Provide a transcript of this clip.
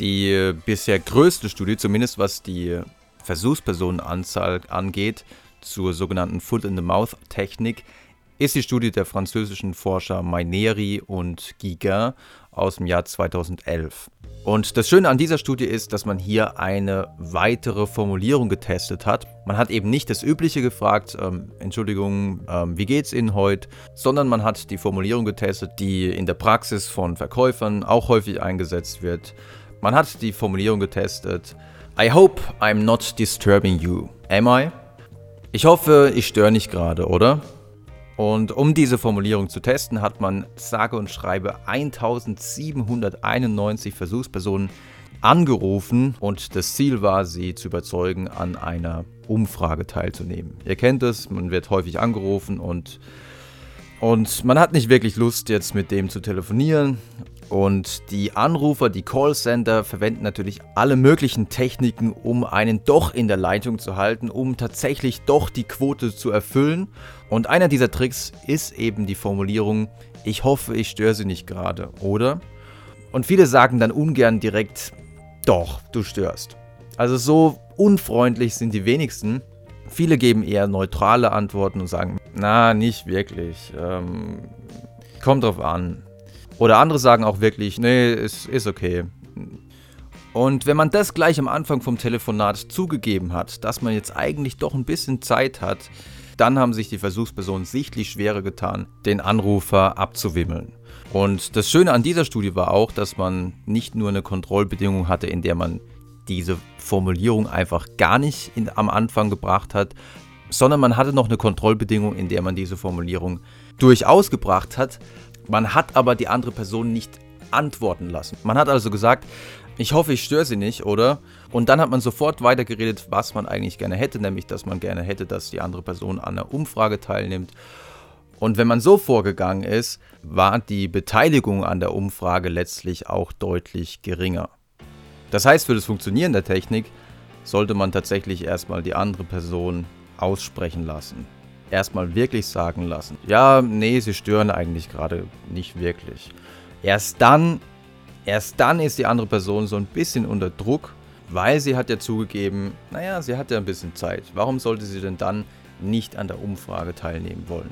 Die äh, bisher größte Studie, zumindest was die Versuchspersonenanzahl angeht, zur sogenannten Foot-in-the-Mouth-Technik, ist die Studie der französischen Forscher Maineri und Guiguin aus dem Jahr 2011. Und das Schöne an dieser Studie ist, dass man hier eine weitere Formulierung getestet hat. Man hat eben nicht das Übliche gefragt, ähm, Entschuldigung, ähm, wie geht's Ihnen heute, sondern man hat die Formulierung getestet, die in der Praxis von Verkäufern auch häufig eingesetzt wird. Man hat die Formulierung getestet, I hope I'm not disturbing you. Am I? Ich hoffe, ich störe nicht gerade, oder? Und um diese Formulierung zu testen, hat man sage und schreibe 1791 Versuchspersonen angerufen und das Ziel war, sie zu überzeugen, an einer Umfrage teilzunehmen. Ihr kennt es, man wird häufig angerufen und, und man hat nicht wirklich Lust, jetzt mit dem zu telefonieren. Und die Anrufer, die Callcenter verwenden natürlich alle möglichen Techniken, um einen doch in der Leitung zu halten, um tatsächlich doch die Quote zu erfüllen. Und einer dieser Tricks ist eben die Formulierung, ich hoffe, ich störe Sie nicht gerade, oder? Und viele sagen dann ungern direkt, doch, du störst. Also so unfreundlich sind die wenigsten. Viele geben eher neutrale Antworten und sagen, na, nicht wirklich. Ähm, kommt drauf an. Oder andere sagen auch wirklich, nee, es ist okay. Und wenn man das gleich am Anfang vom Telefonat zugegeben hat, dass man jetzt eigentlich doch ein bisschen Zeit hat, dann haben sich die Versuchspersonen sichtlich schwerer getan, den Anrufer abzuwimmeln. Und das Schöne an dieser Studie war auch, dass man nicht nur eine Kontrollbedingung hatte, in der man diese Formulierung einfach gar nicht in, am Anfang gebracht hat, sondern man hatte noch eine Kontrollbedingung, in der man diese Formulierung durchaus gebracht hat, man hat aber die andere Person nicht antworten lassen. Man hat also gesagt, ich hoffe, ich störe sie nicht, oder? Und dann hat man sofort weitergeredet, was man eigentlich gerne hätte, nämlich, dass man gerne hätte, dass die andere Person an einer Umfrage teilnimmt. Und wenn man so vorgegangen ist, war die Beteiligung an der Umfrage letztlich auch deutlich geringer. Das heißt, für das Funktionieren der Technik sollte man tatsächlich erstmal die andere Person aussprechen lassen erstmal wirklich sagen lassen. Ja, nee, sie stören eigentlich gerade nicht wirklich. Erst dann, erst dann ist die andere Person so ein bisschen unter Druck, weil sie hat ja zugegeben, naja, sie hat ja ein bisschen Zeit. Warum sollte sie denn dann nicht an der Umfrage teilnehmen wollen?